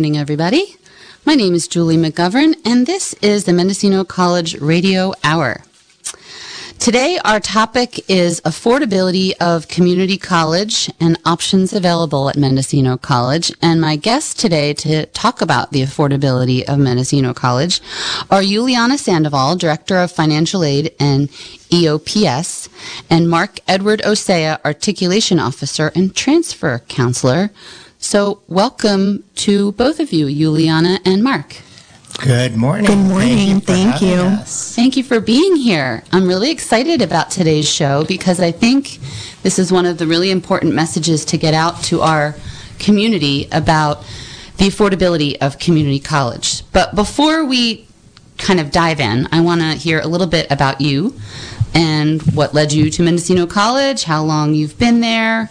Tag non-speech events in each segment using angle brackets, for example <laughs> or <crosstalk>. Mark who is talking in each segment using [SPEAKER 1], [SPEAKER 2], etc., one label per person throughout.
[SPEAKER 1] morning, everybody. My name is Julie McGovern, and this is the Mendocino College Radio Hour. Today, our topic is affordability of community college and options available at Mendocino College. And my guests today to talk about the affordability of Mendocino College are Juliana Sandoval, Director of Financial Aid and EOPS, and Mark Edward Osea, Articulation Officer and Transfer Counselor. So, welcome to both of you, Juliana and Mark.
[SPEAKER 2] Good morning.
[SPEAKER 3] Good morning. Thank you.
[SPEAKER 2] having
[SPEAKER 3] Thank
[SPEAKER 2] us.
[SPEAKER 1] Thank you for being here. I'm really excited about today's show because I think this is one of the really important messages to get out to our community about the affordability of community college. But before we kind of dive in, I want to hear a little bit about you and what led you to Mendocino College, how long you've been there,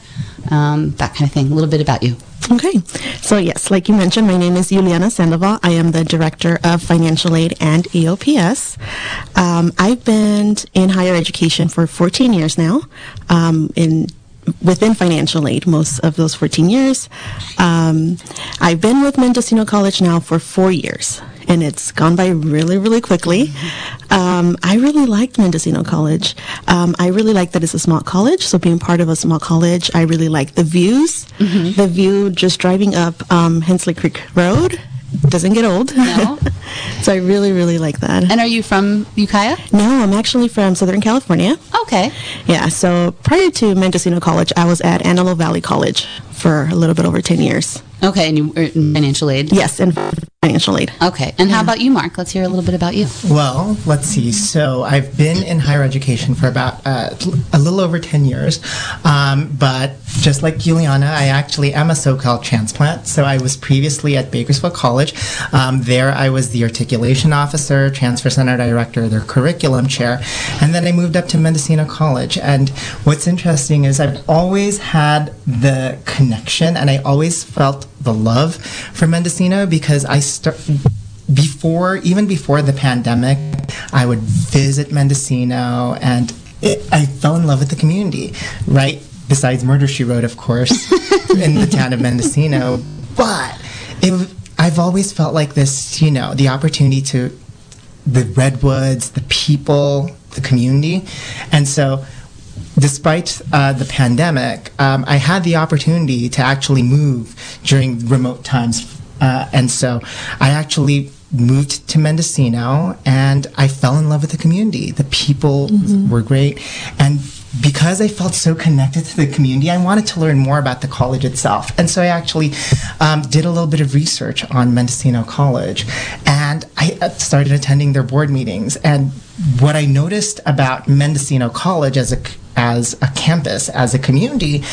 [SPEAKER 1] um, that kind of thing. A little bit about you.
[SPEAKER 3] Okay. So, yes, like you mentioned, my name is Juliana Sandoval. I am the Director of Financial Aid and EOPS. Um, I've been in higher education for 14 years now. Um, in within financial aid most of those 14 years. Um, i've been with mendocino college now for four years and it's gone by really really quickly. Um, i really liked mendocino college. Um, i really like that it's a small college so being part of a small college i really like the views. The view just driving up um, hensley creek road doesn't get old
[SPEAKER 1] No? <laughs>
[SPEAKER 3] so i really really like that
[SPEAKER 1] And are you from Ukiah?
[SPEAKER 3] no i'm actually from southern california
[SPEAKER 1] Okay.
[SPEAKER 3] yeah, so prior to Mendocino College, I was at Antelope Valley College for a little bit over 10 years.
[SPEAKER 1] Okay, and you were in financial aid?
[SPEAKER 3] Yes, in financial aid.
[SPEAKER 1] Okay. And how about you, Mark? Let's hear a little bit about you.
[SPEAKER 2] Well, let's see. So I've been in higher education for about uh, a little over 10 years. Um, but just like Juliana, I actually am a so-called transplant. So I was previously at Bakersfield College. Um, there I was the articulation officer, transfer center director, their curriculum chair. And then I moved up to Mendocino College. And what's interesting is I've always had the connection and I always felt the love for Mendocino because I start before even before the pandemic i would visit mendocino and it, i fell in love with the community right? Besides murder she wrote of course <laughs> in the town of mendocino. But it, i've always felt like this you know the opportunity to the redwoods the people the community. And so despite uh, the pandemic, um, I had the opportunity to actually move during remote times. Uh, and so I actually moved to Mendocino and I fell in love with the community. The people were great. And because I felt so connected to the community, I wanted to learn more about the college itself. And so I actually um, did a little bit of research on Mendocino College and I uh, started attending their board meetings. And what I noticed about Mendocino College as a as a campus, as a community,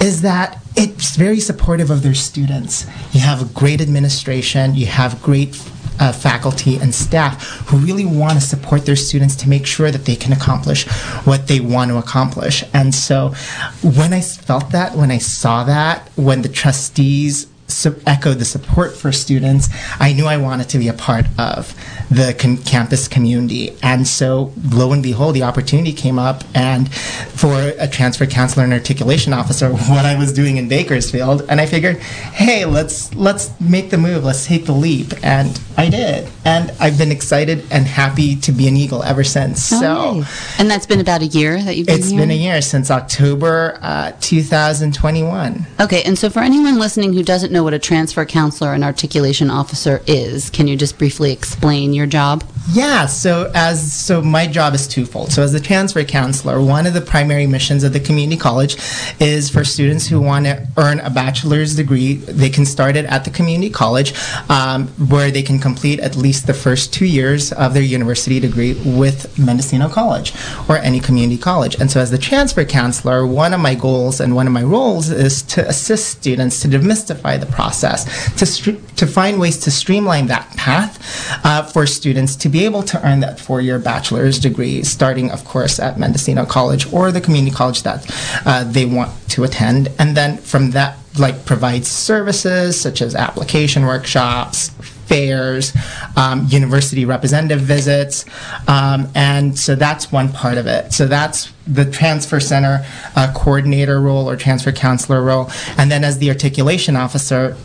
[SPEAKER 2] is that it's very supportive of their students. You have a great administration, you have great uh, faculty and staff who really want to support their students to make sure that they can accomplish what they want to accomplish. And so when I felt that, when I saw that, when the trustees su- echoed the support for students, I knew I wanted to be a part of the com- campus community. And so, lo and behold, the opportunity came up, and for a transfer counselor and articulation officer, <laughs> what I was doing in Bakersfield, and I figured, hey, let's let's make the move, let's take the leap, and I did, and I've been excited and happy to be an Eagle ever since. so.
[SPEAKER 1] Oh, yay. and that's been about a year that you've been
[SPEAKER 2] It's
[SPEAKER 1] here?
[SPEAKER 2] been a year since October uh, 2021.
[SPEAKER 1] Okay, and so for anyone listening who doesn't know what a transfer counselor and articulation officer is, can you just briefly explain your job?
[SPEAKER 2] Yeah, so as so my job is twofold. So as a transfer counselor, one of the primary missions of the community college is for students who want to earn a bachelor's degree. They can start it at the community college, um, where they can complete at least the first two years of their university degree with Mendocino College or any community college. And so as the transfer counselor, one of my goals and one of my roles is to assist students to demystify the process, to to find ways to streamline that path uh, for students to be able to earn that four-year bachelor's degree, starting, of course, at Mendocino College or the community college that uh, they want to attend, and then from that, like provide services such as application workshops, fairs, um, university representative visits, um, and so that's one part of it. So that's the transfer center uh, coordinator role or transfer counselor role, and then as the articulation officer,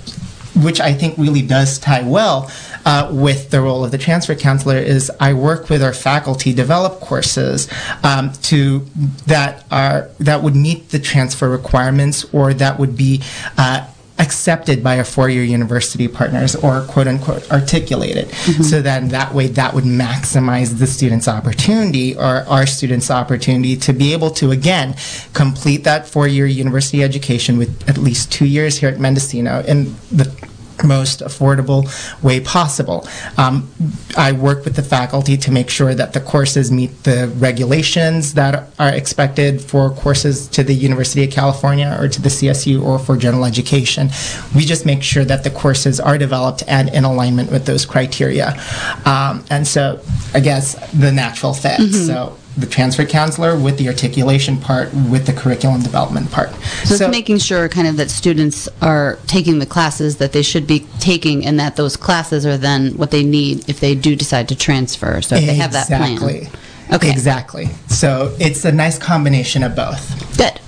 [SPEAKER 2] which I think really does tie well uh, with the role of the transfer counselor, is I work with our faculty develop courses um, to that are that would meet the transfer requirements or that would be uh, accepted by our four-year university partners or quote unquote articulated mm-hmm. so then that way that would maximize the student's opportunity or our students opportunity to be able to again complete that four-year university education with at least two years here at mendocino in the most affordable way possible. Um, I work with the faculty to make sure that the courses meet the regulations that are expected for courses to the University of California or to the CSU or for general education. We just make sure that the courses are developed and in alignment with those criteria. Um, and so, I guess, the natural fit. Mm-hmm. So, the transfer counselor with the articulation part with the curriculum development part.
[SPEAKER 1] So, so, it's making sure kind of that students are taking the classes that they should be taking and that those classes are then what they need if they do decide to transfer. So if exactly. they have that plan.
[SPEAKER 2] Okay. Exactly. So it's a nice combination of both.
[SPEAKER 1] Good.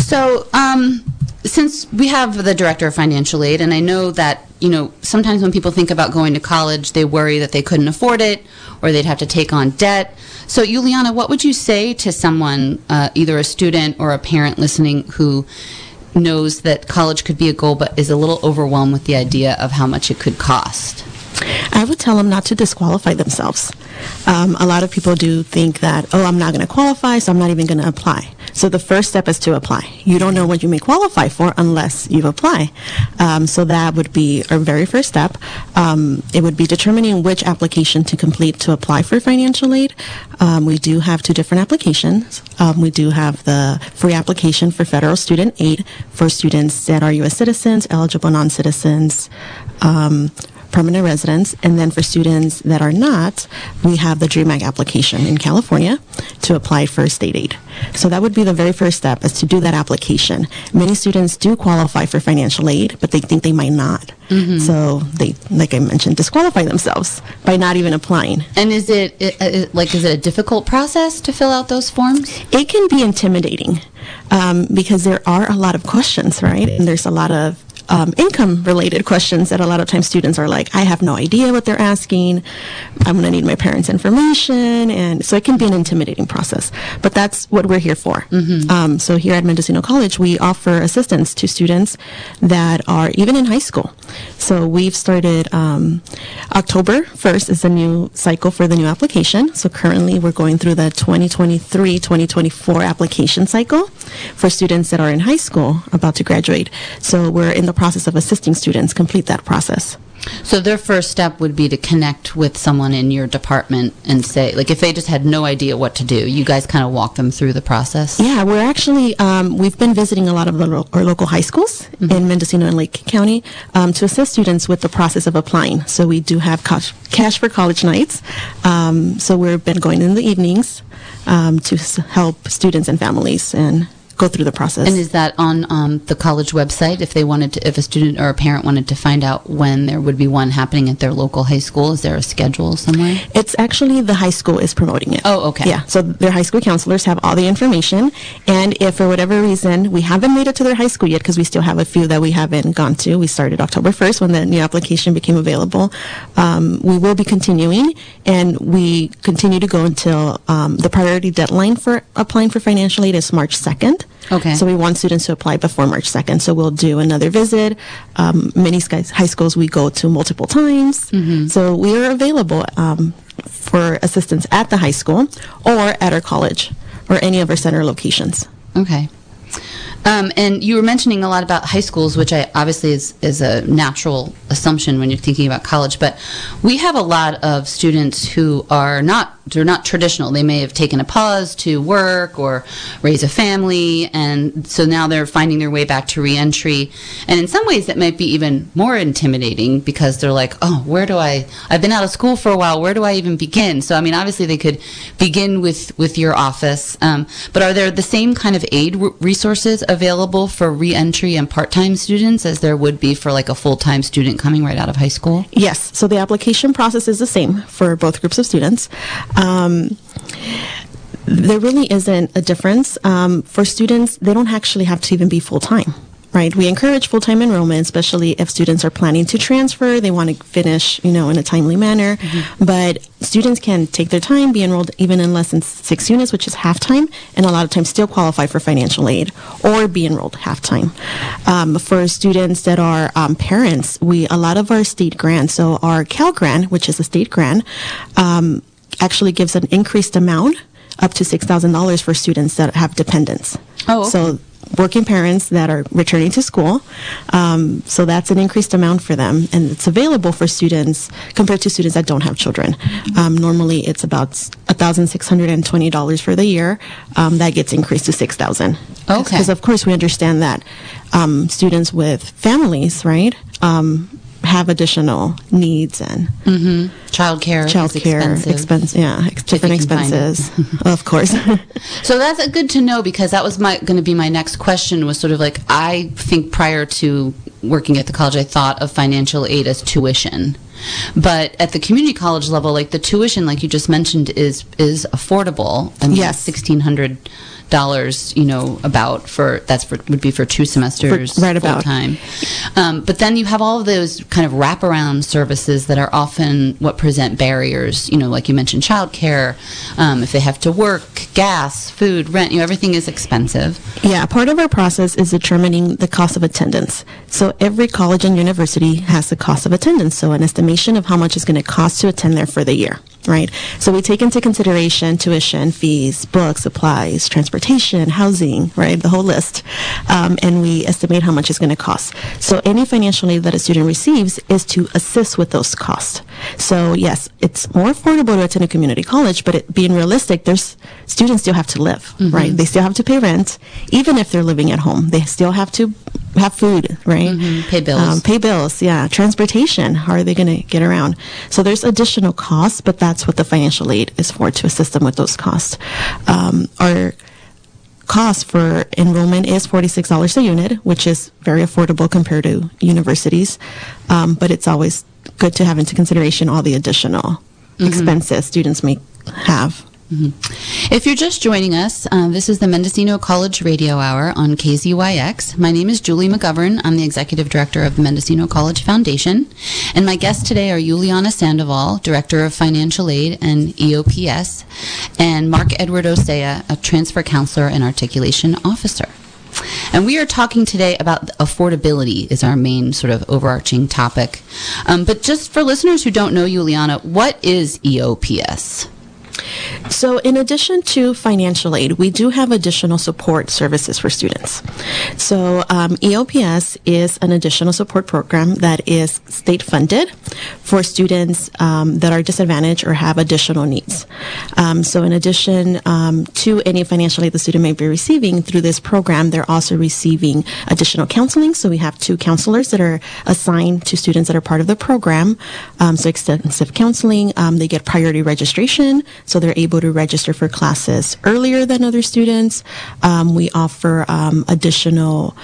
[SPEAKER 1] So um, since we have the director of financial aid and I know that you know, sometimes when people think about going to college, they worry that they couldn't afford it or they'd have to take on debt. So, Juliana, what would you say to someone, uh, either a student or a parent listening, who knows that college could be a goal but is a little overwhelmed with the idea of how much it could cost?
[SPEAKER 3] I would tell them not to disqualify themselves. Um, a lot of people do think that, oh, I'm not going to qualify, so I'm not even going to apply. So the first step is to apply. You don't know what you may qualify for unless you apply. Um, so that would be our very first step. Um, it would be determining which application to complete to apply for financial aid. Um, we do have two different applications. Um, we do have the free application for federal student aid for students that are U.S. citizens, eligible non-citizens, um, permanent residents. And then for students that are not, we have the DREAM Act application in California to apply for state aid. So that would be the very first step is to do that application. Many students do qualify for financial aid, but they think they might not. Mm-hmm. So they, like I mentioned, disqualify themselves by not even applying.
[SPEAKER 1] And is it, it, it like is it a difficult process to fill out those forms?
[SPEAKER 3] It can be intimidating um, because there are a lot of questions, right? And there's a lot of um, income related questions that a lot of times students are like, I have no idea what they're asking. I'm going to need my parents' information. And so it can be an intimidating process. But that's what we're here for. Mm-hmm. Um, so here at Mendocino College, we offer assistance to students that are even in high school. So we've started um, October 1st is the new cycle for the new application. So currently we're going through the 2023 2024 application cycle for students that are in high school about to graduate. So we're in the process of assisting students complete that process.
[SPEAKER 1] So their first step would be to connect with someone in your department and say, like, if they just had no idea what to do, you guys kind of walk them through the process.
[SPEAKER 3] Yeah, we're actually um, we've been visiting a lot of the lo- our local high schools mm-hmm. in Mendocino and Lake County um, to assist students with the process of applying. So we do have cash, cash for college nights. Um, so we've been going in the evenings um, to s- help students and families and go through the process.
[SPEAKER 1] And is that on um, the college website? If they wanted to, if a student or a parent wanted to find out when there would be one happening at their local high school, is there a schedule somewhere?
[SPEAKER 3] It's actually the high school is promoting it.
[SPEAKER 1] Oh, okay.
[SPEAKER 3] Yeah, so their high school counselors have all the information, and if for whatever reason we haven't made it to their high school yet, because we still have a few that we haven't gone to. We started October 1st when the new application became available. Um, we will be continuing, and we continue to go until um, the priority deadline for applying for financial aid is March 2nd.
[SPEAKER 1] Okay.
[SPEAKER 3] So we want students to apply before March 2nd. So we'll do another visit. Um, many high schools we go to multiple times. Mm-hmm. So we are available um, for assistance at the high school or at our college or any of our center locations.
[SPEAKER 1] Okay. Um, and you were mentioning a lot about high schools, which I obviously is, is a natural assumption when you're thinking about college. But we have a lot of students who are not they're not traditional. They may have taken a pause to work or raise a family, and so now they're finding their way back to reentry. And in some ways, that might be even more intimidating because they're like, "Oh, where do I? I've been out of school for a while. Where do I even begin?" So, I mean, obviously, they could begin with with your office, um, but are there the same kind of aid resources available for reentry and part time students as there would be for like a full time student coming right out of high school?
[SPEAKER 3] Yes. So the application process is the same for both groups of students. Um, there really isn't a difference. Um, for students, they don't actually have to even be full time. Right? We encourage full-time enrollment, especially if students are planning to transfer, they want to finish, you know, in a timely manner.
[SPEAKER 1] Mm-hmm.
[SPEAKER 3] But students can take their time, be enrolled even in less than six units, which is half-time, and a lot of times still qualify for financial aid or be enrolled half-time. Um, for students that are um, parents, we a lot of our state grants, so our Cal grant, which is a state grant, um, actually gives an increased amount up to $6,000 for students that have dependents.
[SPEAKER 1] Oh, okay.
[SPEAKER 3] So working parents that are returning to school. Um, so that's an increased amount for them, and it's available for students compared to students that don't have children. Um, normally, it's about thousand six hundred and twenty dollars for the year. Um, that gets increased to six thousand.
[SPEAKER 1] Okay.
[SPEAKER 3] Because of course we understand that um, students with families, right, um, have additional needs and mm-hmm.
[SPEAKER 1] Childcare is
[SPEAKER 3] childcare
[SPEAKER 1] expensive.
[SPEAKER 3] expense, yeah, ex- different
[SPEAKER 1] can find it.
[SPEAKER 3] expenses. <laughs> of course. <laughs>
[SPEAKER 1] So that's good to know because that was my going to be my next question was sort of like I think prior to working at the college I thought of financial aid as tuition. But at the community college level like the tuition like you just mentioned is is affordable. I mean
[SPEAKER 3] Yes.
[SPEAKER 1] $1600 dollars, you know, about for that's for would be for two semesters
[SPEAKER 3] right about.
[SPEAKER 1] time. Um, but then you have all of those kind of wraparound services that are often what present barriers. You know, like you mentioned, childcare. Um, if they have to work, gas, food, rent. You know, everything is expensive.
[SPEAKER 3] Yeah, part of our process is determining the cost of attendance. So every college and university has the cost of attendance, so an estimation of how much it's going to cost to attend there for the year, right? So we take into consideration tuition, fees, books, supplies, transportation, housing, right? The whole list. Um, and we estimate how much it's going to cost. So any financial aid that a student receives is to assist with those costs. So yes, it's more affordable to attend a community college, but it, being realistic, there's students still have to live, right? They still have to pay rent, even if they're living at home. They still have to have food, right?
[SPEAKER 1] Pay bills.
[SPEAKER 3] Um, pay bills, yeah. Transportation, how are they going to get around? So there's additional costs, but that's what the financial aid is for, to assist them with those costs. Um, our cost for enrollment is $46 a unit, which is very affordable compared to universities. Um, but it's always good to have into consideration all the additional expenses students may have.
[SPEAKER 1] If you're just joining us, uh, this is the Mendocino College Radio Hour on KZYX. My name is Julie McGovern. I'm the Executive Director of the Mendocino College Foundation. And my guests today are Juliana Sandoval, Director of Financial Aid and EOPS, and Mark Edward Osea, a Transfer Counselor and Articulation Officer. And we are talking today about affordability is our main sort of overarching topic. Um, but just for listeners who don't know Juliana, what is EOPS?
[SPEAKER 3] So, in addition to financial aid, we do have additional support services for students. So, um, EOPS is an additional support program that is state funded for students um, that are disadvantaged or have additional needs. Um, so, in addition um, to any financial aid the student may be receiving through this program, they're also receiving additional counseling. So, we have two counselors that are assigned to students that are part of the program. Um, so, extensive counseling. Um, they get priority registration, so they're able to register for classes earlier than other students. Um, we offer um, additional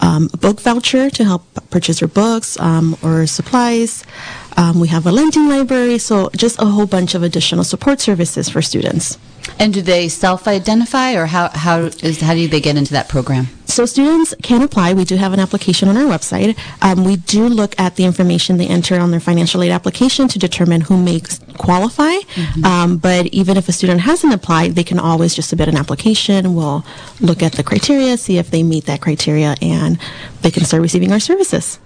[SPEAKER 3] um, book voucher to help purchase their books um, or supplies. We have a lending library, so just a whole bunch of additional support services for students.
[SPEAKER 1] And do they self-identify, or how how is how do they get into that program?
[SPEAKER 3] So students can apply. We do have an application on our website. Um, we do look at the information they enter on their financial aid application to determine who may qualify. Um, but even if a student hasn't applied, they can always just submit an application. We'll look at the criteria, see if they meet that criteria, and they can start receiving our services.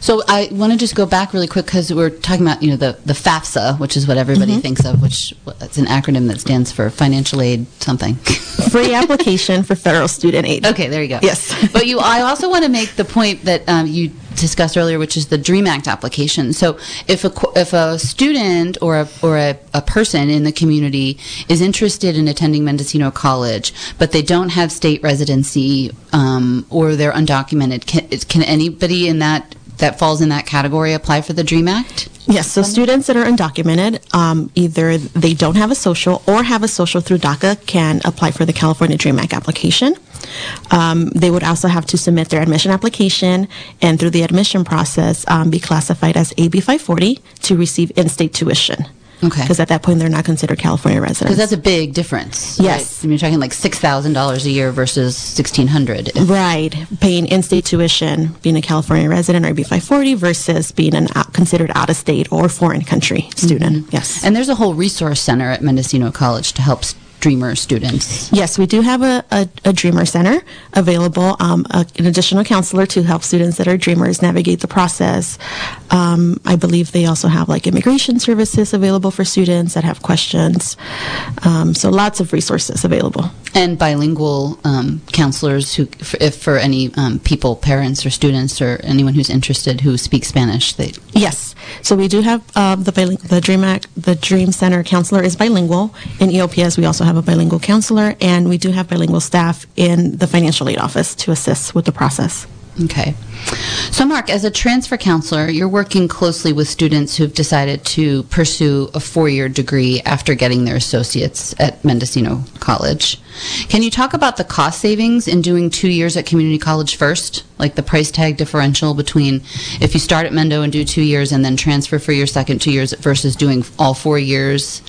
[SPEAKER 1] So I want to just go back really quick because we're talking about you know the the FAFSA, which is what everybody
[SPEAKER 3] Mm-hmm.
[SPEAKER 1] thinks of, which it's an acronym that stands for financial aid something. <laughs>
[SPEAKER 3] Free application for federal student aid.
[SPEAKER 1] okay, there you go.
[SPEAKER 3] Yes.
[SPEAKER 1] but you, I also want to make the point that um, you discussed earlier, which is the Dream Act application. So if a if a student or a or a, a person in the community is interested in attending Mendocino College, but they don't have state residency um, or they're undocumented, can, can anybody in that that falls in that category apply for the Dream Act?
[SPEAKER 3] Yes, so students that are undocumented, um, either they don't have a social or have a social through DACA, can apply for the California Dream Act application. Um, they would also have to submit their admission application and through the admission process um, be classified as AB 540 to receive in-state tuition.
[SPEAKER 1] Okay.
[SPEAKER 3] Because at that point, they're not considered California residents.
[SPEAKER 1] Because that's a big difference.
[SPEAKER 3] Yes.
[SPEAKER 1] Right? I mean, you're talking like $6,000 a year versus 1600
[SPEAKER 3] Right, paying in-state tuition, being a California resident or AB 540 versus being an out, considered out-of-state or foreign country student. Yes.
[SPEAKER 1] And there's a whole resource center at Mendocino College to help Dreamer students.
[SPEAKER 3] Yes, we do have a, a, a Dreamer Center available, um, a, an additional counselor to help students that are Dreamers navigate the process. Um, I believe they also have like immigration services available for students that have questions. Um, so lots of resources available.
[SPEAKER 1] And bilingual um, counselors who, for, if for any um, people, parents or students or anyone who's interested who speak Spanish, they
[SPEAKER 3] Yes. So we do have uh, the the Dream Act, the Dream Center counselor is bilingual. In EOPS, we also have a bilingual counselor, and we do have bilingual staff in the financial aid office to assist with the process.
[SPEAKER 1] Okay. So, Mark, as a transfer counselor, you're working closely with students who've decided to pursue a four year degree after getting their associates at Mendocino College. Can you talk about the cost savings in doing two years at community college first? Like the price tag differential between if you start at Mendo and do two years and then transfer for your second two years versus doing all four years?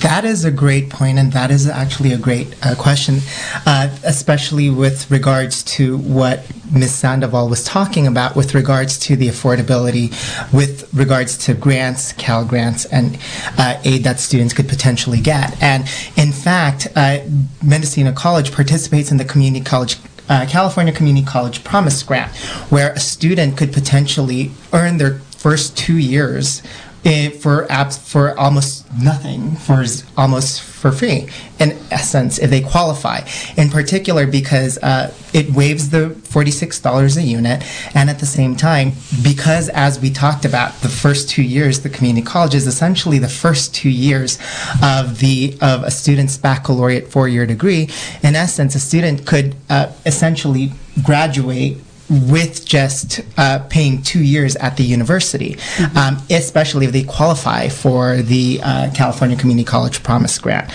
[SPEAKER 2] That is a great point, and that is actually a great uh, question, uh, especially with regards to what Ms. Sandoval was talking about with regards to the affordability, with regards to grants, Cal grants, and uh, aid that students could potentially get. And in fact, uh, Mendocino College participates in the community college uh, California Community College Promise Grant, where a student could potentially earn their first two years eh, for apps for almost nothing, for almost for free, in essence, if they qualify. In particular, because uh, it waives the $46 a unit, and at the same time, because as we talked about, the first two years, the community college is essentially the first two years of the of a student's baccalaureate four-year degree. In essence, a student could uh, essentially graduate with just uh, paying two years at the university, um, especially if they qualify for the uh, California Community College Promise Grant.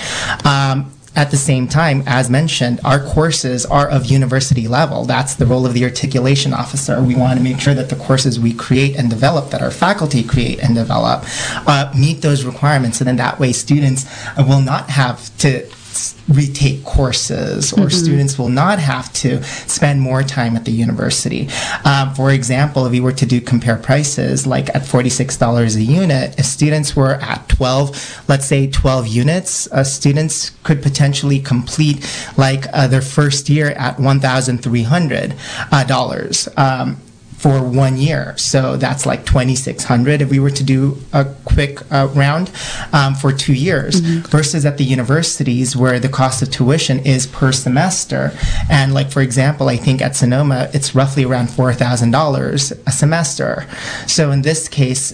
[SPEAKER 2] Um, at the same time, as mentioned, our courses are of university level. That's the role of the articulation officer. We want to make sure that the courses we create and develop, that our faculty create and develop, uh, meet those requirements. And then that way, students will not have to retake courses or students will not have to spend more time at the university. Um, for example, if we were to do compare prices, like at $46 a unit, if students were at 12, let's say 12 units, uh, students could potentially complete like uh, their first year at 1,300 uh, dollars. Um, for one year. So that's like 2,600 if we were to do a quick uh, round um, for two years versus at the universities where the cost of tuition is per semester. And like, for example, I think at Sonoma, it's roughly around $4,000 a semester. So in this case,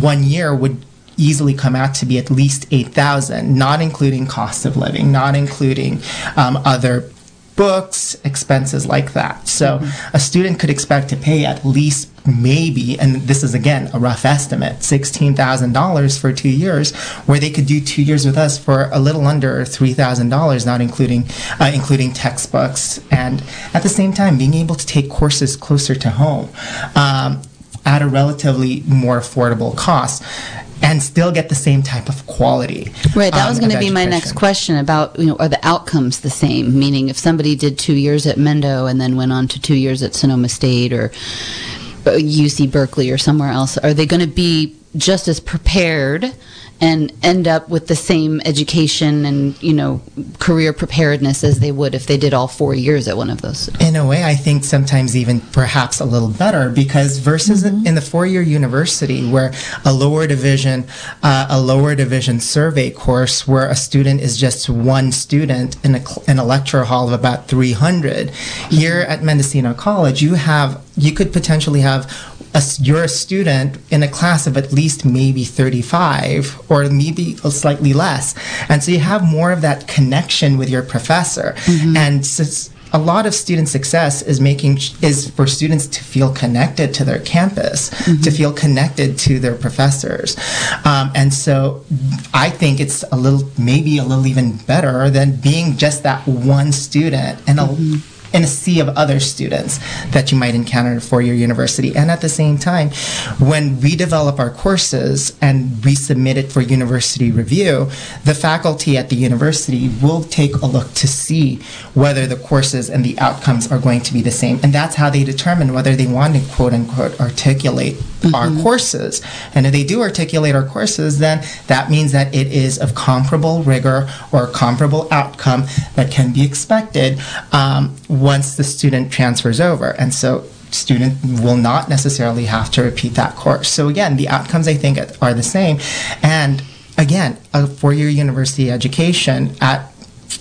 [SPEAKER 2] one year would easily come out to be at least 8000 not including cost of living not including um, other books, expenses like that. So a student could expect to pay at least maybe, and this is again a rough estimate, $16,000 for two years, where they could do two years with us for a little under $3,000, not including, uh, including textbooks. And at the same time, being able to take courses closer to home um, at a relatively more affordable cost. And still get the same type of quality.
[SPEAKER 1] Right, that
[SPEAKER 2] um,
[SPEAKER 1] was going to be my next question about, you know, are the outcomes the same? Meaning, if somebody did two years at Mendo and then went on to two years at Sonoma State or uh, UC Berkeley or somewhere else, are they going to be just as prepared and end up with the same education and, you know, career preparedness as they would if they did all four years at one of those?
[SPEAKER 2] In a way, I think sometimes even perhaps a little better because versus in the four-year university where a lower division, uh, a lower division survey course where a student is just one student in a, in a lecture hall of about 300, here at Mendocino College, you have, you could potentially have a you're a student in a class of at least maybe 35 or maybe slightly less. And so you have more of that connection with your professor. Mm-hmm. And since a lot of student success is making is for students to feel connected to their campus, to mm-hmm. feel connected to their professors, um, and so I think it's a little maybe a little even better than being just that one student in a mm-hmm. In a sea of other students that you might encounter a four-year university. And at the same time, when we develop our courses and we submit it for university review, the faculty at the university will take a look to see whether the courses and the outcomes are going to be the same. And that's how they determine whether they want to quote unquote articulate our courses. And if they do articulate our courses, then that means that it is of comparable rigor or comparable outcome that can be expected um, once the student transfers over. And so student will not necessarily have to repeat that course. So again, the outcomes I think are the same. And again, a four-year university education at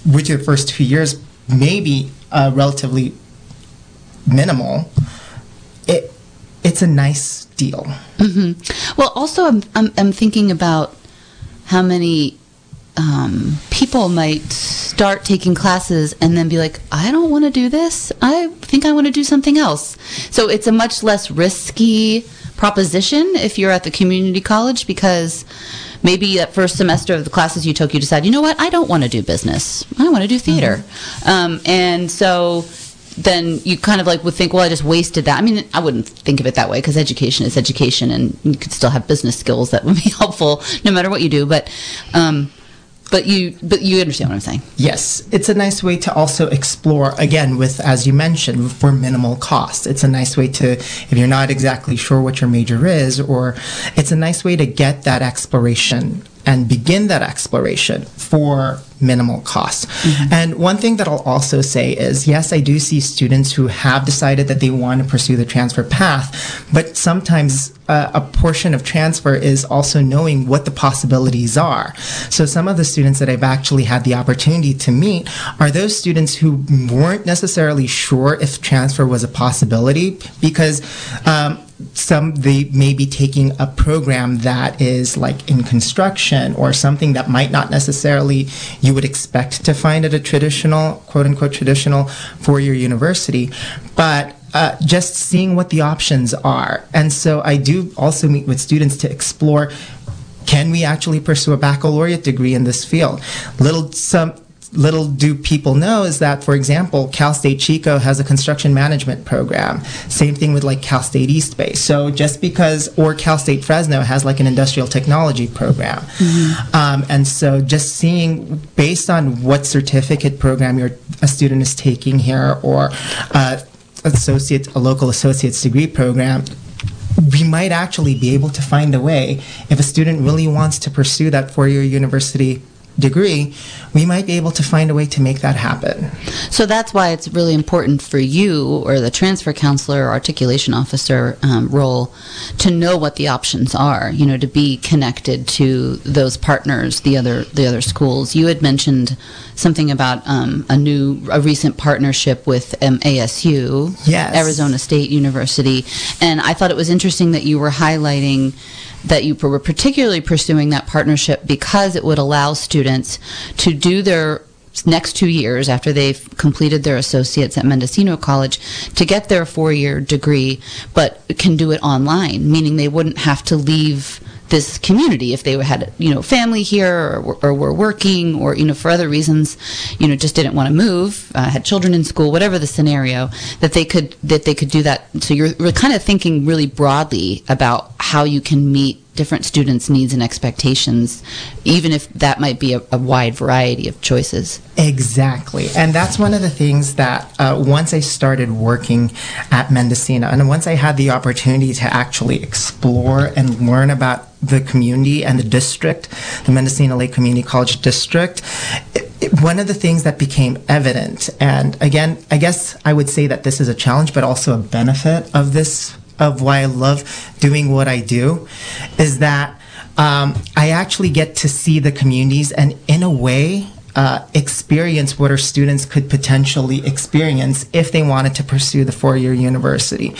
[SPEAKER 2] which the first two years may be uh, relatively minimal. It it's a nice deal.
[SPEAKER 1] Well, also, I'm, I'm, I'm thinking about how many um, people might start taking classes and then be like, I don't want to do this. I think I want to do something else. So it's a much less risky proposition if you're at the community college because maybe that first semester of the classes you took, you decide, you know what, I don't want to do business. I want to do theater. Um, and so then you kind of like would think, well, I just wasted that. I mean, I wouldn't think of it that way because education is education, and you could still have business skills that would be <laughs> helpful no matter what you do. But, um, but you, but you understand what I'm saying.
[SPEAKER 2] Yes, it's a nice way to also explore again with, as you mentioned, for minimal cost. It's a nice way to, if you're not exactly sure what your major is, or it's a nice way to get that exploration and begin that exploration for minimal cost. And one thing that I'll also say is yes, I do see students who have decided that they want to pursue the transfer path, but sometimes uh, a portion of transfer is also knowing what the possibilities are. So some of the students that I've actually had the opportunity to meet are those students who weren't necessarily sure if transfer was a possibility because um, some they may be taking a program that is like in construction or something that might not necessarily you would expect to find at a traditional quote unquote traditional four-year university. But uh, just seeing what the options are. And so i do also meet with students to explore can we actually pursue a baccalaureate degree in this field? Little some little do people know is that, for example, Cal State Chico has a construction management program. Same thing with like Cal State East Bay. So just because, or Cal State Fresno has like an industrial technology program. Um, and so just seeing based on what certificate program your a student is taking here or uh, associate a local associate's degree program we might actually be able to find a way if a student really wants to pursue that four-year university degree we might be able to find a way to make that happen
[SPEAKER 1] So that's why it's really important for you or the transfer counselor or articulation officer um, role to know what the options are. You know, to be connected to those partners, the other the other schools. You had mentioned something about um, a new a recent partnership with um, ASU,
[SPEAKER 2] Yes.
[SPEAKER 1] Arizona State University, and I thought it was interesting that you were highlighting that you were particularly pursuing that partnership because it would allow students to do their next two years after they've completed their associates at Mendocino College to get their four year degree, but can do it online, meaning they wouldn't have to leave this community if they had you know family here or, or were working or you know for other reasons you know just didn't want to move uh, had children in school whatever the scenario that they could that they could do that. So you're, you're kind of thinking really broadly about how you can meet different students needs and expectations even if that might be a, a wide variety of choices
[SPEAKER 2] Exactly. And that's one of the things that uh, once I started working at Mendocino and once I had the opportunity to actually explore and learn about the community and the district, the Mendocino Lake Community College District, one of the things that became evident, and again, I guess I would say that this is a challenge, but also a benefit of this, of why I love doing what I do, is that um, I actually get to see the communities and, in a way, uh, experience what our students could potentially experience if they wanted to pursue the four year university.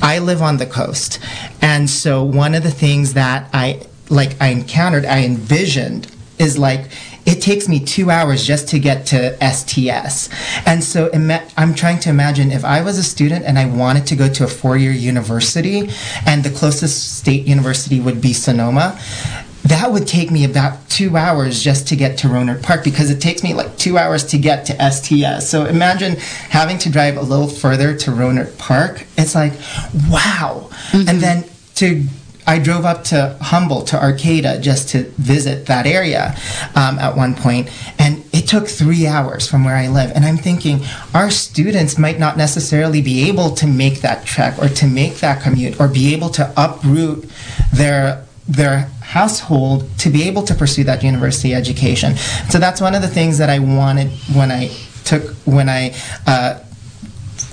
[SPEAKER 2] I live on the coast. And so, one of the things that I like I encountered, I envisioned is like it takes me two hours just to get to STS. And so ima- I'm trying to imagine if I was a student and I wanted to go to a four year university and the closest state university would be Sonoma. that would take me about two hours just to get to Rohnert Park because it takes me like two hours to get to STS. So imagine having to drive a little further to Rohnert Park. It's like, wow. Mm-hmm. And then to I drove up to Humboldt to Arcata just to visit that area um, at one point, and it took three hours from where I live. And I'm thinking, our students might not necessarily be able to make that trek or to make that commute or be able to uproot their their household to be able to pursue that university education. So that's one of the things that I wanted when I took when I uh,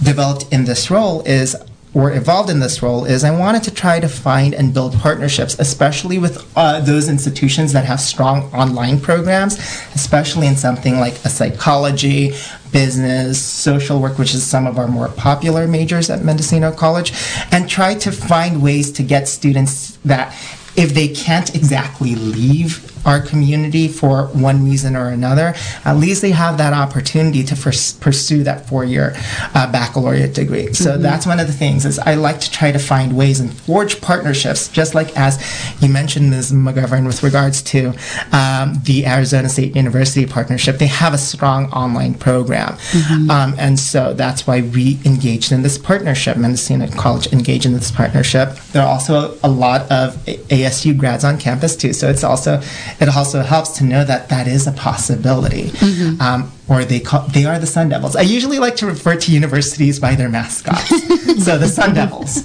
[SPEAKER 2] developed in this role is or evolved in this role is I wanted to try to find and build partnerships, especially with uh, those institutions that have strong online programs, especially in something like a psychology, business, social work, which is some of our more popular majors at Mendocino College, and try to find ways to get students that if they can't exactly leave our community for one reason or another, at least they have that opportunity to first pursue that four-year uh, baccalaureate degree. So mm-hmm. that's one of the things is I like to try to find ways and forge partnerships, just like as you mentioned, Ms. McGovern, with regards to um, the Arizona State University partnership. They have a strong online program, mm-hmm. um, and so that's why we engaged in this partnership. Mendocino College engaged in this partnership. There are also a lot of ASU grads on campus too, so it's also it also helps to know that that is a possibility. Mm-hmm. Um, or they call, they are the Sun Devils. I usually like to refer to universities by their mascots, <laughs> so the Sun Devils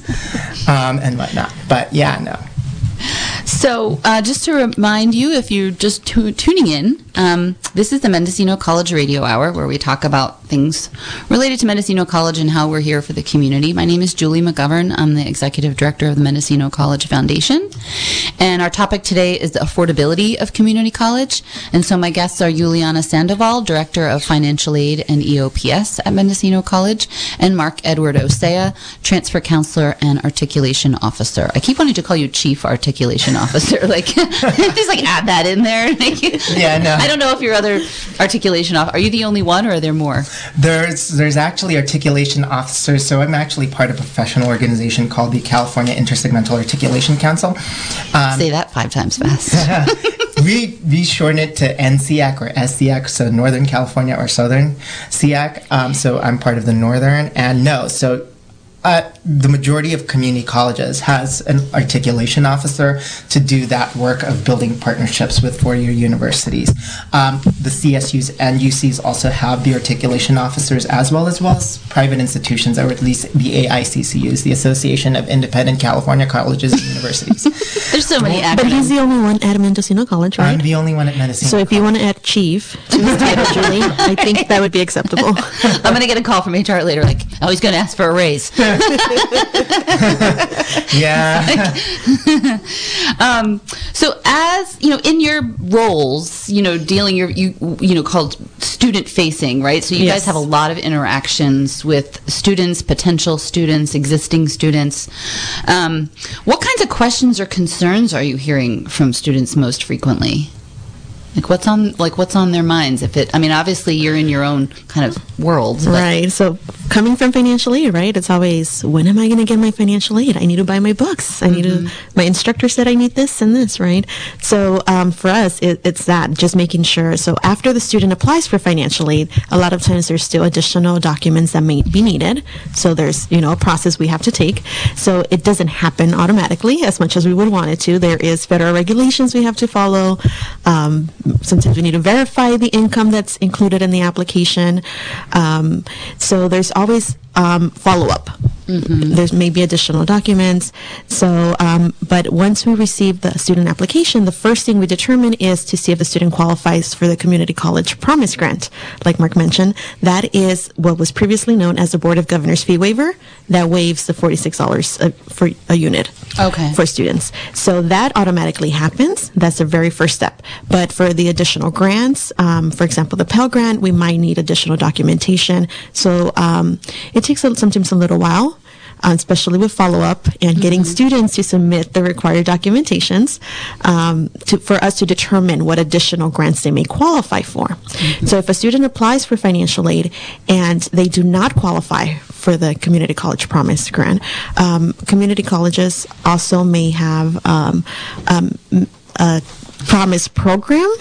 [SPEAKER 2] um, and whatnot. But yeah, no.
[SPEAKER 1] So, uh, just to remind you, if you're just tu- tuning in, um, this is the Mendocino College Radio Hour, where we talk about things related to Mendocino College and how we're here for the community. My name is Julie McGovern. I'm the executive director of the Mendocino College Foundation, and our topic today is the affordability of community college. And so, my guests are Juliana Sandoval, director of financial aid and EOPS at Mendocino College, and Mark Edward Osea, transfer counselor and articulation officer. I keep wanting to call you chief articulation <laughs> officer. Like, <laughs> just like add that in there. <laughs>
[SPEAKER 2] yeah, no.
[SPEAKER 1] I don't know if your other articulation off. Are you the only one, or are there more?
[SPEAKER 2] There's there's actually articulation officers. So I'm actually part of a professional organization called the California Intersegmental Articulation Council.
[SPEAKER 1] Um, Say that five times fast. <laughs>
[SPEAKER 2] we we shorten it to NCAC or SCAC, so Northern California or Southern CAC. Um, so I'm part of the Northern, and no, so uh, the majority of community colleges has an articulation officer to do that work of building partnerships with four-year universities. Um, the CSUs and UCs also have the articulation officers as well as well as private institutions, or at least the AICCUs, the Association of Independent California Colleges and Universities. <laughs>
[SPEAKER 1] There's so many acronyms.
[SPEAKER 3] But he's the only one at Mendocino College, right?
[SPEAKER 2] I'm the only one at Mendocino.
[SPEAKER 3] So if you want to add chief to his title, <laughs> Julie, I think that would be acceptable. <laughs>
[SPEAKER 1] I'm going to get a call from HR later, like, oh, he's going to ask for a raise. <laughs>
[SPEAKER 2] yeah. <laughs>
[SPEAKER 1] um, so as you know, in your roles, you know, dealing your you you know called student facing, right? So you yes. guys have a lot of interactions with students, potential students, existing students. Um, what kinds of questions or concerns are you hearing from students most frequently? Like what's on like what's on their minds? If it, I mean, obviously you're in your own kind of world,
[SPEAKER 3] right? So coming from financial aid, right? It's always when am I going to get my financial aid? I need to buy my books. I need mm-hmm. to. My instructor said I need this and this, right? So um, for us, it, it's that just making sure. So after the student applies for financial aid, a lot of times there's still additional documents that may be needed. So there's you know a process we have to take. So it doesn't happen automatically as much as we would want it to. There is federal regulations we have to follow. Um, sometimes we need to verify the income that's included in the application. Um, so there's always um, follow up. Mm-hmm. There's maybe additional documents. So, um, but once we receive the student application, the first thing we determine is to see if the student qualifies for the community college promise grant. Like Mark mentioned, that is what was previously known as the Board of Governors fee waiver that waives the $46 a, for a unit
[SPEAKER 1] okay.
[SPEAKER 3] for students. So that automatically happens. That's the very first step. But for the additional grants, um, for example, the Pell Grant, we might need additional documentation. So um, it takes a, sometimes a little while uh, especially with follow up and getting mm-hmm. students to submit the required documentations um, to, for us to determine what additional grants they may qualify for. Mm-hmm. So if a student applies for financial aid and they do not qualify for the community college promise grant, um, community colleges also may have um, um a promise program.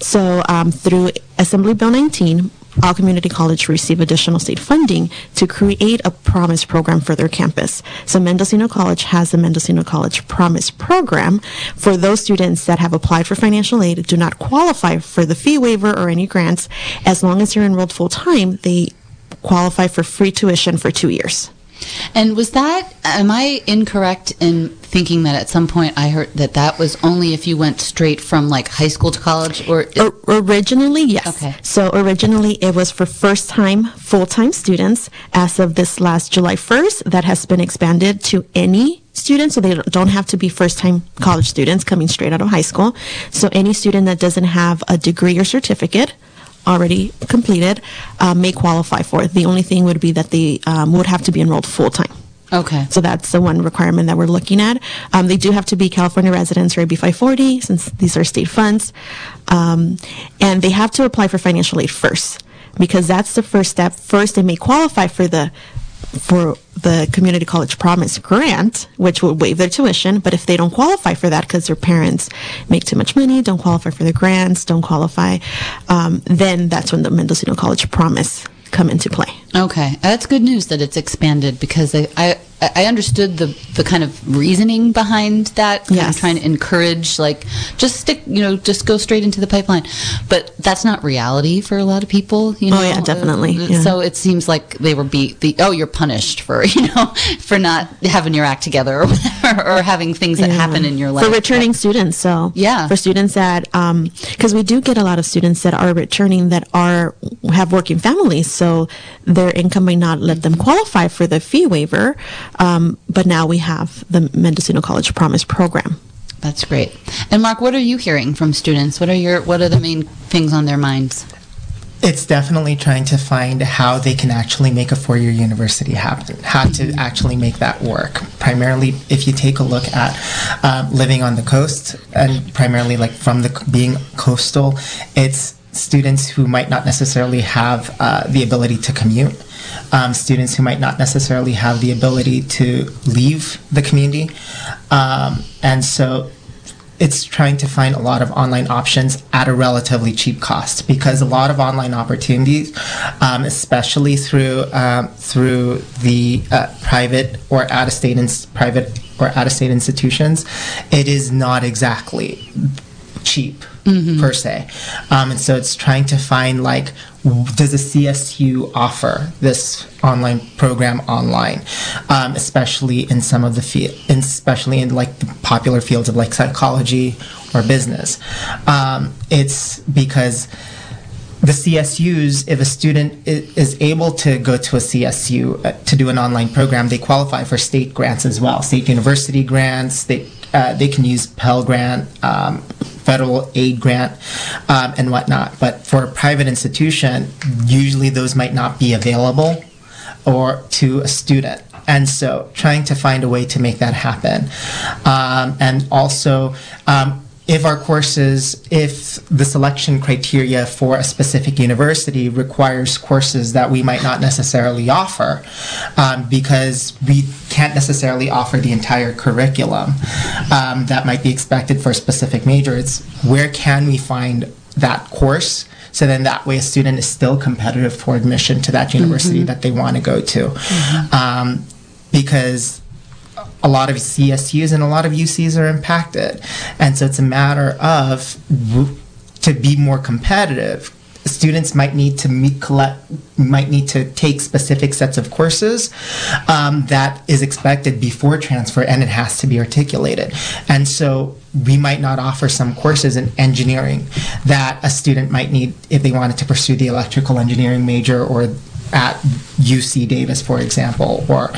[SPEAKER 3] So um, through Assembly Bill 19, all community college receive additional state funding to create a promise program for their campus. So Mendocino College has a Mendocino College Promise program for those students that have applied for financial aid, do not qualify for the fee waiver or any grants. As long as you're enrolled full time, they qualify for free tuition for two years.
[SPEAKER 1] And was that, am I incorrect in thinking that at some point I heard that that was only if you went straight from like high school to college or?
[SPEAKER 3] Originally, yes.
[SPEAKER 1] Okay.
[SPEAKER 3] So originally it was for first time, full time students. As of this last July 1st, that has been expanded to any students, so they don't- don't have to be first time college students coming straight out of high school. So any student that doesn't have a degree or certificate already completed uh, may qualify for it. The only thing would be that they um, would have to be enrolled full time.
[SPEAKER 1] Okay.
[SPEAKER 3] So that's the one requirement that we're looking at. Um, they do have to be California residents or AB 540 since these are state funds. Um, and they have to apply for financial aid first because that's the first step. First, they may qualify for the for the community college promise grant, which will waive their tuition. But if they don't qualify for that because their parents make too much money, don't qualify for the grants, don't qualify, um, then that's when the Mendocino College promise come into play.
[SPEAKER 1] Okay, that's good news that it's expanded because I I, I understood the the kind of reasoning behind that.
[SPEAKER 3] Yes.
[SPEAKER 1] trying to encourage like just stick, you know, just go straight into the pipeline, but that's not reality for a lot of people. You know,
[SPEAKER 3] Oh, yeah, definitely,
[SPEAKER 1] Uh,
[SPEAKER 3] yeah.
[SPEAKER 1] So it seems like they were be the oh you're punished for <laughs> you know for not having your act together or whatever, or having things that
[SPEAKER 3] Yeah.
[SPEAKER 1] happen in your life
[SPEAKER 3] for returning students. So
[SPEAKER 1] Yeah.
[SPEAKER 3] for students that because we do get a lot of students that are returning that are have working families, so their income may not let them qualify for the fee waiver. Um, but now we have the Mendocino College Promise program.
[SPEAKER 1] That's great. And Mark, what are you hearing from students? What are your what are the main things on their minds?
[SPEAKER 2] It's definitely trying to find how they can actually make a four year university happen, how to actually make that work. Primarily, if you take a look at um, living on the coast, and primarily like from the being coastal, it's students who might not necessarily have uh, the ability to commute. Um, students who might not necessarily have the ability to leave the community. Um, and so it's trying to find a lot of online options at a relatively cheap cost because a lot of online opportunities, um, especially through um, through the uh, private or out of state ins- private or out of state institutions, it is not exactly cheap per se. Um, and so it's trying to find like, does a CSU offer this online program online, um, especially in some of the field, especially in like the popular fields of like psychology or business. Um, it's because the CSUs, if a student is able to go to a CSU uh, to do an online program, they qualify for state grants as well, state university grants. They uh, they can use Pell Grant, um, federal aid grant, um, and whatnot. But for a private institution, usually those might not be available or to a student. And so trying to find a way to make that happen. Um, and also, um, if our courses, if the selection criteria for a specific university requires courses that we might not necessarily offer, um, because we can't necessarily offer the entire curriculum um, that might be expected for a specific major, it's where can we find that course? So then that way a student is still competitive for admission to that university that they want to go to. Um, because a lot of CSUs and a lot of UCs are impacted. And so it's a matter of to be more competitive. Students might need to meet collect might need to take specific sets of courses um, that is expected before transfer, and it has to be articulated. And so we might not offer some courses in engineering that a student might need if they wanted to pursue the electrical engineering major or at UC Davis, for example, or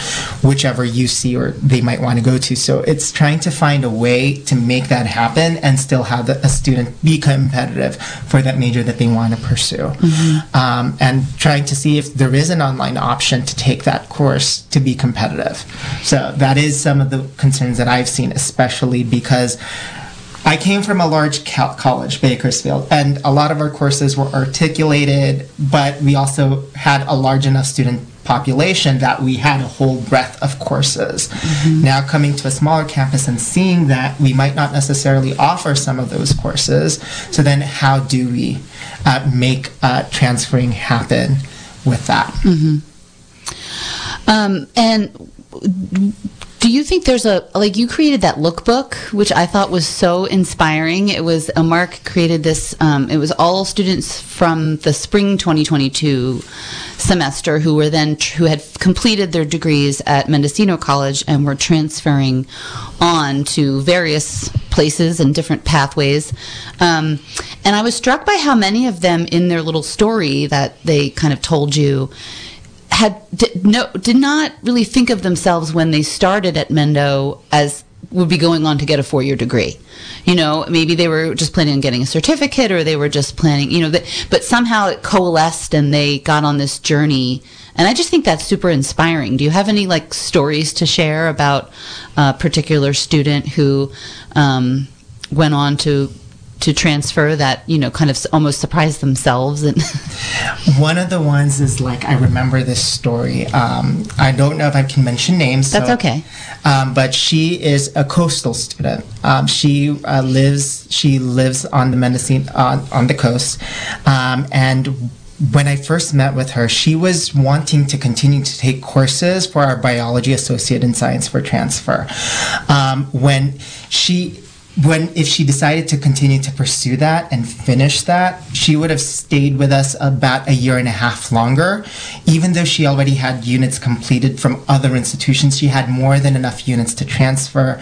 [SPEAKER 2] whichever UC or they might want to go to. So it's trying to find a way to make that happen and still have the, a student be competitive for that major that they want to pursue, um, and trying to see if there is an online option to take that course to be competitive. So that is some of the concerns that I've seen, especially because. I came from a large co- college, Bakersfield, and a lot of our courses were articulated, but we also had a large enough student population that we had a whole breadth of courses. Now coming to a smaller campus and seeing that we might not necessarily offer some of those courses, so then how do we uh, make uh, transferring happen with that?
[SPEAKER 1] Um, and do you think there's a like you created that lookbook, which I thought was so inspiring? It was uh, Mark created this. Um, it was all students from the spring 2022 semester who were then who had completed their degrees at Mendocino College and were transferring on to various places and different pathways. Um, and I was struck by how many of them in their little story that they kind of told you had did, no did not really think of themselves when they started at Mendo as would be going on to get a four year degree. You know, maybe they were just planning on getting a certificate or they were just planning, you know, that, but somehow it coalesced and they got on this journey. And I just think that's super inspiring. Do you have any like stories to share about a particular student who um, went on to to transfer that you know kind of almost surprise themselves and <laughs>
[SPEAKER 2] One of the ones is like I remember this story. Um, I don't know if I can mention names.
[SPEAKER 1] That's
[SPEAKER 2] so-
[SPEAKER 1] okay.
[SPEAKER 2] Um, but she is a coastal student. Um, she uh, lives she lives on the Mendocino on, on the coast, um, and when I first met with her, she was wanting to continue to take courses for our biology associate in science for transfer. Um, when she when if she decided to continue to pursue that and finish that, she would have stayed with us about a year and a half longer. Even though she already had units completed from other institutions, she had more than enough units to transfer.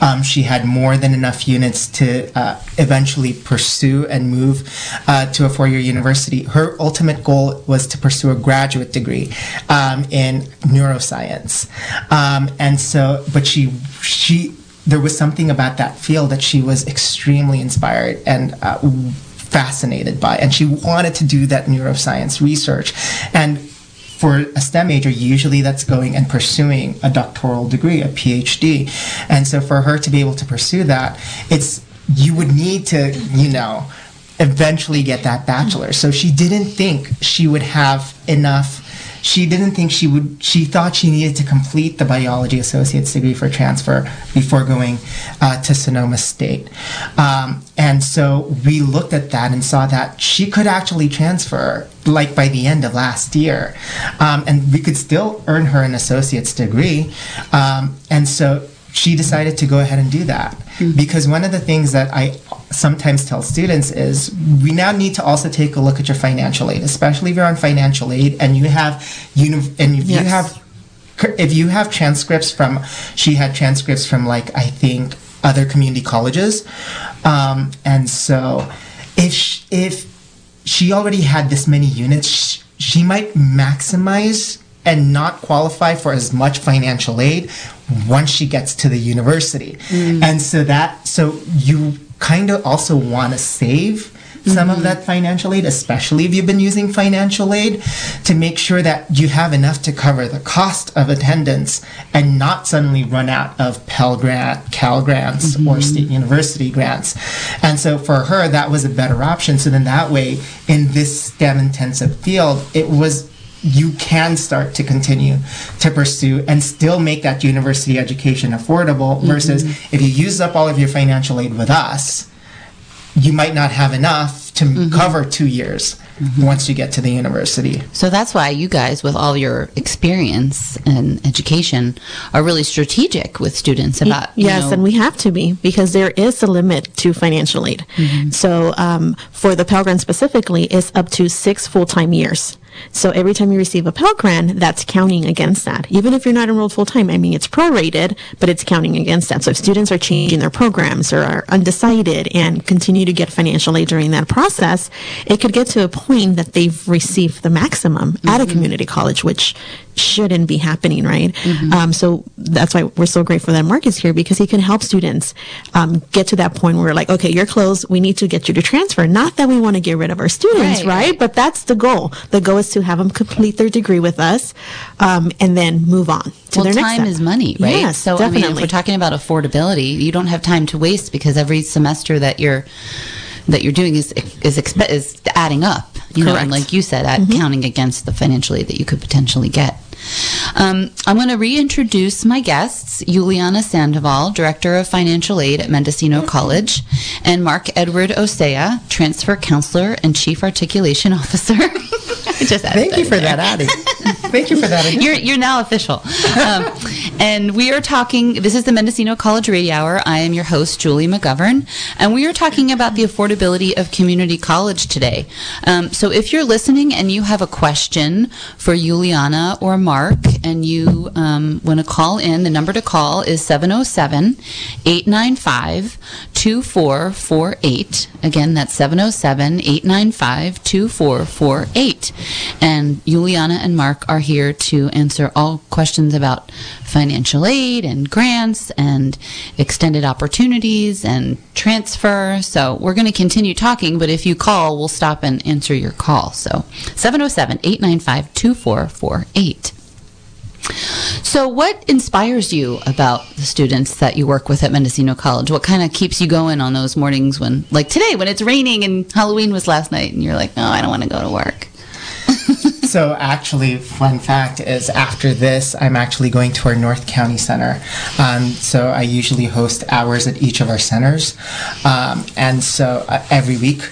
[SPEAKER 2] Um, she had more than enough units to uh, eventually pursue and move uh, to a four-year university. Her ultimate goal was to pursue a graduate degree um, in neuroscience, um, and so, but she she there was something about that field that she was extremely inspired and uh, fascinated by, and she wanted to do that neuroscience research. And for a STEM major, usually that's going and pursuing a doctoral degree, a PhD. And so for her to be able to pursue that, it's you would need to, you know, eventually get that bachelor. So she didn't think she would have enough she didn't think she would she thought she needed to complete the biology associate's degree for transfer before going uh, to sonoma state. Um, and so we looked at that and saw that she could actually transfer like by the end of last year. Um, and we could still earn her an associate's degree. Um, and so she decided to go ahead and do that. Because one of the things that I sometimes tell students is we now need to also take a look at your financial aid, especially if you're on financial aid and you have uni- and if you have if you have transcripts from she had transcripts from like I think other community colleges, um, and so if sh- if she already had this many units, sh- she might maximize and not qualify for as much financial aid once she gets to the university. And so that so you kind of also want to save some of mm-hmm. that financial aid, especially if you've been using financial aid, to make sure that you have enough to cover the cost of attendance and not suddenly run out of Pell Grant, Cal grants, or mm-hmm. state university grants. And so for her, that was a better option. So then that way, in this STEM intensive field, it was you can start to continue to pursue and still make that university education affordable mm-hmm. versus if you use up all of your financial aid with us you might not have enough to mm-hmm. cover two years mm-hmm. once you get to the university
[SPEAKER 1] So that's why you guys, with all your experience and education, are really strategic with students about. you
[SPEAKER 3] yes,
[SPEAKER 1] know-
[SPEAKER 3] and we have to be because there is a limit to financial aid. So um, for the Pell Grant specifically, it's up to six full time years. So every time you receive a Pell Grant, that's counting against that. Even if you're not enrolled full time, I mean, it's prorated, but it's counting against that. So if students are changing their programs or are undecided and continue to get financial aid during that process, it could get to a point that they've received the maximum at a community college, which shouldn't be happening, right? Um, so that's why we're so grateful that Mark is here because he can help students um, get to that point where we're like, okay, you're close. We need to get you to transfer. Not that we want to get rid of our students,
[SPEAKER 1] Right,
[SPEAKER 3] right?
[SPEAKER 1] right.
[SPEAKER 3] But that's the goal. The goal to have them complete their degree with us um, and then move on to
[SPEAKER 1] well,
[SPEAKER 3] their next
[SPEAKER 1] time
[SPEAKER 3] step.
[SPEAKER 1] is money, right?
[SPEAKER 3] Yes,
[SPEAKER 1] so I mean, if we're talking about affordability, you don't have time to waste because every semester that you're that you're doing is is expe- is adding up. You know, and
[SPEAKER 3] Mm-hmm.
[SPEAKER 1] like you said, at counting against the financial aid that you could potentially get. Um, I'm going to reintroduce my guests Juliana Sandoval, Director of Financial Aid at Mendocino College, and Mark Edward Osea, Transfer Counselor and Chief Articulation <laughs> Officer. I <laughs> just added
[SPEAKER 2] Thank you for
[SPEAKER 1] there.
[SPEAKER 2] that adding. <laughs> Thank you for that. <laughs>
[SPEAKER 1] You're, you're now official. Um, and we are talking, this is the Mendocino College Radio Hour. I am your host, Julie McGovern. And we are talking about the affordability of community college today. Um, so if you're listening and you have a question for Juliana or Mark and you um, want to call in, the number to call is 707 895 2448. Again, that's 707 895 2448. And Juliana and Mark are here to answer all questions about financial aid and grants and extended opportunities and transfer. So we're going to continue talking, but if you call, we'll stop and answer your call. So 707 895 2448. So, what inspires you about the students that you work with at Mendocino College? What kind of keeps you going on those mornings when, like today, when it's raining and Halloween was last night, and you're like, no, I don't want to go to work? <laughs>
[SPEAKER 2] So actually, fun fact is after this, I'm actually going to our North County Center. Um, so I usually host hours at each of our centers, um, and so uh, every week.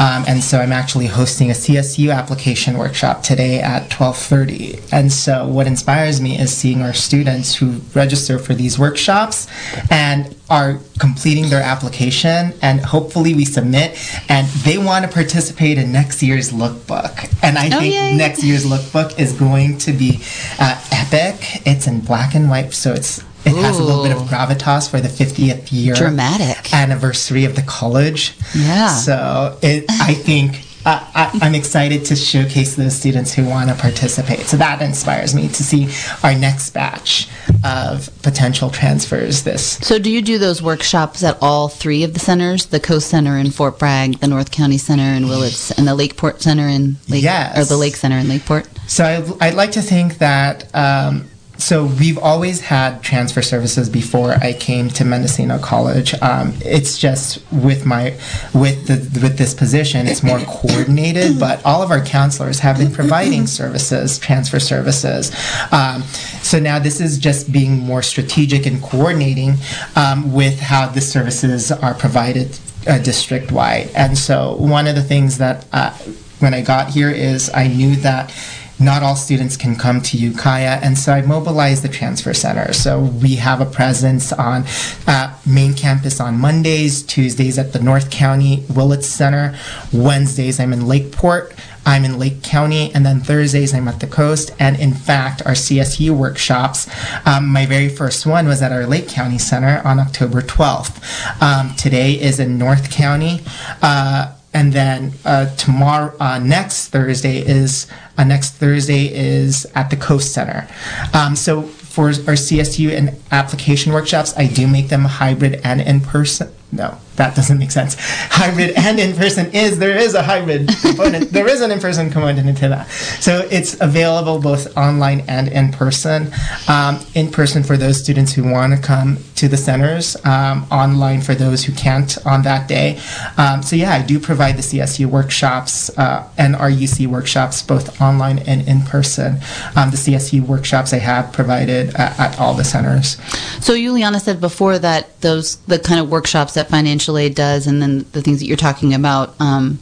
[SPEAKER 2] Um, and so I'm actually hosting a CSU application workshop today at 12:30. And so what inspires me is seeing our students who register for these workshops and are completing their application and hopefully we submit and they want to participate in next year's lookbook and i
[SPEAKER 1] Oh,
[SPEAKER 2] think
[SPEAKER 1] yay.
[SPEAKER 2] next year's lookbook is going to be uh, epic it's in black and white so it's it has a little bit of gravitas for the 50th year
[SPEAKER 1] Dramatic.
[SPEAKER 2] anniversary of the college
[SPEAKER 1] Yeah.
[SPEAKER 2] so it i think uh, I, I'm excited to showcase those students who want to participate. So that inspires me to see our next batch of potential transfers this
[SPEAKER 1] So, do you do those workshops at all three of the centers? The Coast Center in Fort Bragg, the North County Center in Willits, and the Lakeport Center in Lake,
[SPEAKER 2] Yes.
[SPEAKER 1] or the Lake Center in Lakeport?
[SPEAKER 2] So I, I'd like to think that. Um, so we've always had transfer services before I came to Mendocino College. Um, it's just with my with the with this position, it's more <coughs> coordinated. But all of our counselors have been providing <coughs> services, transfer services. Um, so now this is just being more strategic and coordinating um, with how the services are provided uh, district wide. And so one of the things that uh, when I got here is I knew that not all students can come to Ukiah, and so I mobilized the transfer center. So we have a presence on uh, main campus on Mondays, Tuesdays at the North County Willits Center, Wednesdays I'm in Lakeport. I'm in Lake County, and then Thursdays I'm at the coast. And in fact, our CSU workshops, um, my very first one was at our Lake County Center on October 12th. Um, today is in North County. Uh, and then uh, tomorrow, uh, next Thursday is uh, next Thursday is at the Coast Center. Um, so for our CSU and application workshops, I do make them hybrid and in person. No, that doesn't make sense. Hybrid and in person is there is a hybrid component. <laughs> there is an in person component to that. So it's available both online and in person. Um, in person for those students who want to come to the centers. Um, online for those who can't on that day. Um, so yeah, I do provide the CSU workshops uh, and our UC workshops both online and in person. Um, the CSU workshops I have provided at, at all the centers.
[SPEAKER 1] So Juliana said before that those the kind of workshops that financial aid does, and then the things that you're talking about. Um,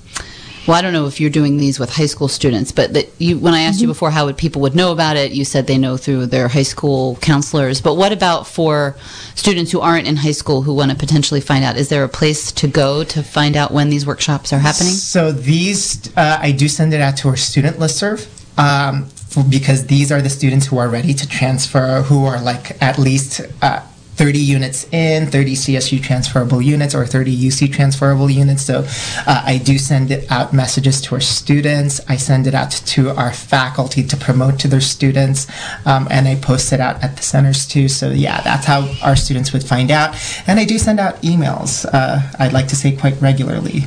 [SPEAKER 1] well, I don't know if you're doing these with high school students, but that you, when I asked you before how would people would know about it, you said they know through their high school counselors. But what about for students who aren't in high school who want to potentially find out? Is there a place to go to find out when these workshops are happening?
[SPEAKER 2] So these, uh, I do send it out to our student listserv. Um, because these are the students who are ready to transfer, who are like at least uh, 30 units in, 30 CSU transferable units, or 30 UC transferable units. So uh, I do send out messages to our students. I send it out to our faculty to promote to their students, um, and I post it out at the centers too. So yeah, that's how our students would find out. And I do send out emails. Uh, I'd like to say quite regularly.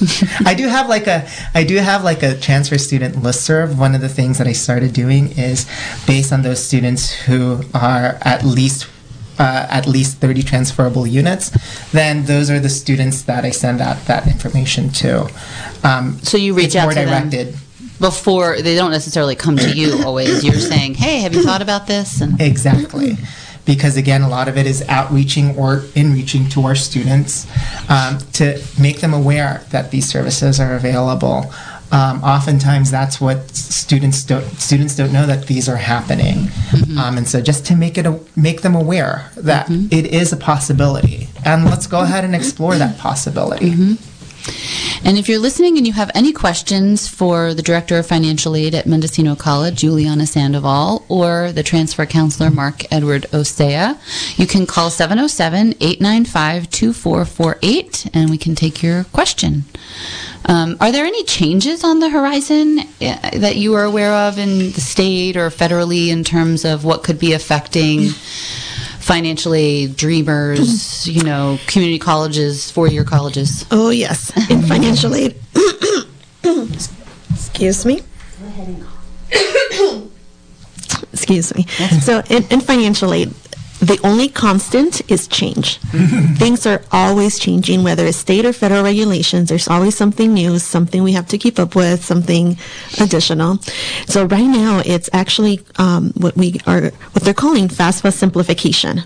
[SPEAKER 2] <laughs> I do have like a I do have like a transfer student listserv. One of the things that I started doing is based on those students who are at least uh, at least 30 transferable units, then those are the students that I send out that information to. Um,
[SPEAKER 1] So you reach out
[SPEAKER 2] more
[SPEAKER 1] to them.
[SPEAKER 2] directed.
[SPEAKER 1] before they don't necessarily come to you <coughs> always. You're saying, "Hey, have you thought about this?" And
[SPEAKER 2] Exactly. Because again, a lot of it is outreaching or in-reaching to our students um, to make them aware that these services are available. Um, oftentimes, that's what students don't students don't know that these are happening, um, and so just to make it a, make them aware that it is a possibility, and let's go ahead and explore that possibility.
[SPEAKER 1] And if you're listening and you have any questions for the Director of Financial Aid at Mendocino College, Juliana Sandoval, or the Transfer Counselor, Mark Edward Osea, you can call 707 895 2448 and we can take your question. Um, are there any changes on the horizon uh, that you are aware of in the state or federally in terms of what could be affecting financial aid, dreamers, mm-hmm. you know, community colleges, four year colleges?
[SPEAKER 3] Oh, yes, in mm-hmm. financial aid. Excuse me. Excuse me. So, in, in financial aid, the only constant is change. <laughs> Things are always changing, whether it's state or federal regulations. There's always something new, something we have to keep up with, something additional. So right now, it's actually um, what we are, what they're calling FAFSA simplification.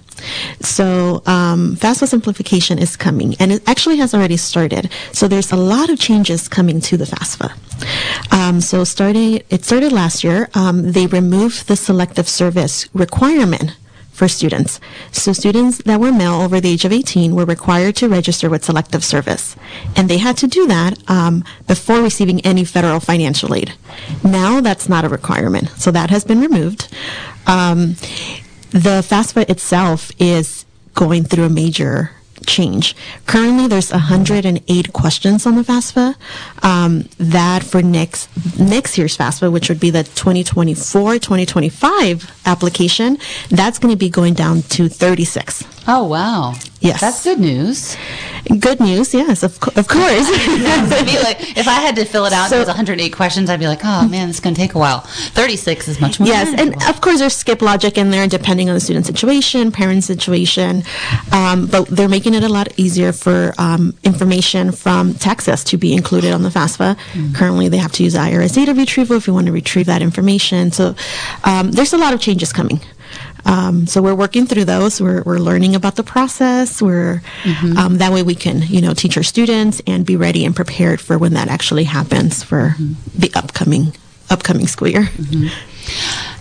[SPEAKER 3] So um, FAFSA simplification is coming, and it actually has already started. So there's a lot of changes coming to the FAFSA. Um, so starting, it started last year. Um, they removed the selective service requirement for students. So students that were male over the age of 18 were required to register with selective service. And they had to do that um, before receiving any federal financial aid. Now that's not a requirement. So that has been removed. Um, the FAFSA itself is going through a major change. Currently, there's 108 questions on the FAFSA. Um, that for next next year's FAFSA, which would be the 2024-2025 application, that's going to be going down to 36.
[SPEAKER 1] Oh, wow.
[SPEAKER 3] Yes.
[SPEAKER 1] That's good news.
[SPEAKER 3] Good news, yes, of, co- of course. <laughs>
[SPEAKER 1] Like, if I had to fill it out,
[SPEAKER 3] So-
[SPEAKER 1] it was 108 questions, I'd be like, oh man, it's going to take a while. 36 is much more.
[SPEAKER 3] Yes, and of course there's skip logic in there depending on the student situation, parent situation, um, but they're making it a lot easier for um, information from taxes to be included on the FAFSA. Currently, they have to use IRS data retrieval if you want to retrieve that information. So um, there's a lot of changes coming. Um, so we're working through those. We're, we're learning about the process. We're um, that way we can you know teach our students and be ready and prepared for when that actually happens for the upcoming upcoming school year.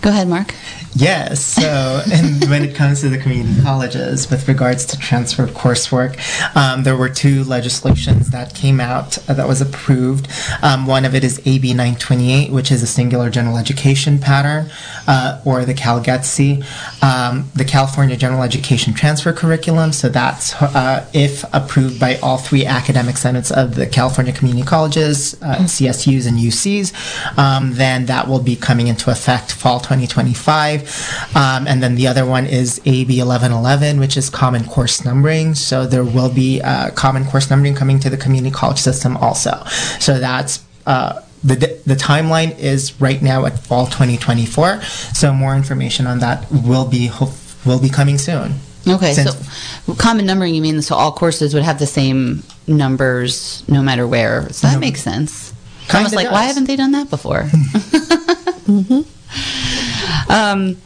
[SPEAKER 1] Go ahead, Mark.
[SPEAKER 2] Yes. So, and <laughs> when it comes to the community colleges, with regards to transfer coursework, um, there were two legislations that came out uh, that was approved. Um, one of it is AB 928, which is a singular general education pattern, uh, or the CalGETC, um, the California General Education Transfer Curriculum. So that's uh, if approved by all three academic senates of the California community colleges, uh, CSUs, and UCs, um, then that will be coming into effect fall 2025. Um, and then the other one is AB 1111, which is common course numbering. So there will be uh, common course numbering coming to the community college system also. So that's uh, the, the timeline is right now at fall 2024. So more information on that will be will be coming soon.
[SPEAKER 1] Okay,
[SPEAKER 2] Since-
[SPEAKER 1] so common numbering, you mean so all courses would have the same numbers no matter where. So that
[SPEAKER 2] No.
[SPEAKER 1] makes sense.
[SPEAKER 2] Kinda
[SPEAKER 1] almost like, why haven't they done that before? <laughs> um,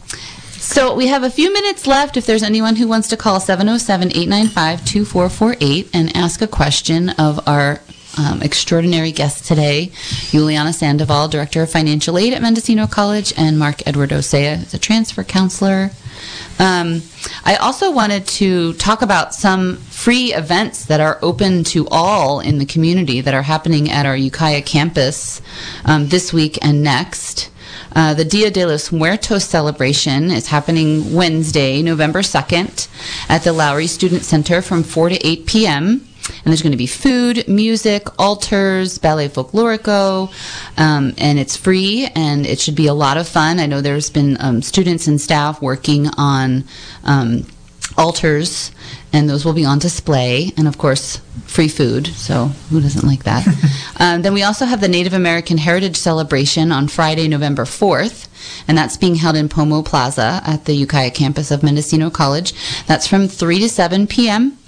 [SPEAKER 1] so we have a few minutes left. If there's anyone who wants to call 707-895-2448 and ask a question of our um, extraordinary guest today, Juliana Sandoval, Director of Financial Aid at Mendocino College, and Mark Edward Osea, the transfer counselor. Um, I also wanted to talk about some free events that are open to all in the community that are happening at our Ukiah campus um, this week and next. Uh, the Dia de los Muertos celebration is happening Wednesday, November 2nd, at the Lowry Student Center from 4 to 8 p.m. And there's going to be food, music, altars, ballet folklorico, um, and it's free and it should be a lot of fun. I know there's been um, students and staff working on um, altars, and those will be on display, and of course, free food. So who doesn't like that? <laughs> um, then we also have the Native American Heritage Celebration on Friday, November 4th, and that's being held in Pomo Plaza at the Ukiah campus of Mendocino College. That's from 3 to 7 p.m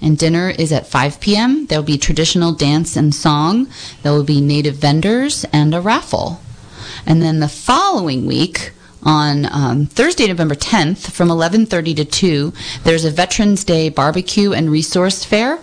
[SPEAKER 1] and dinner is at 5 p.m. There will be traditional dance and song. There will be native vendors and a raffle. And then the following week, on um, Thursday, November 10th, from 11:30 to 2, there's a Veterans Day barbecue and resource fair.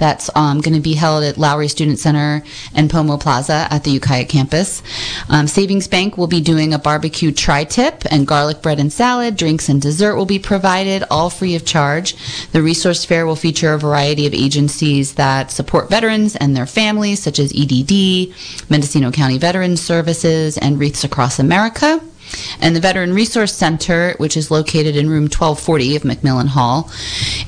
[SPEAKER 1] That's um, going to be held at Lowry Student Center and Pomo Plaza at the Ukiah campus. Um, Savings Bank will be doing a barbecue tri-tip and garlic bread and salad. Drinks and dessert will be provided, all free of charge. The resource fair will feature a variety of agencies that support veterans and their families, such as EDD, Mendocino County Veterans Services, and Wreaths Across America. And the Veteran Resource Center, which is located in room 1240 of McMillan Hall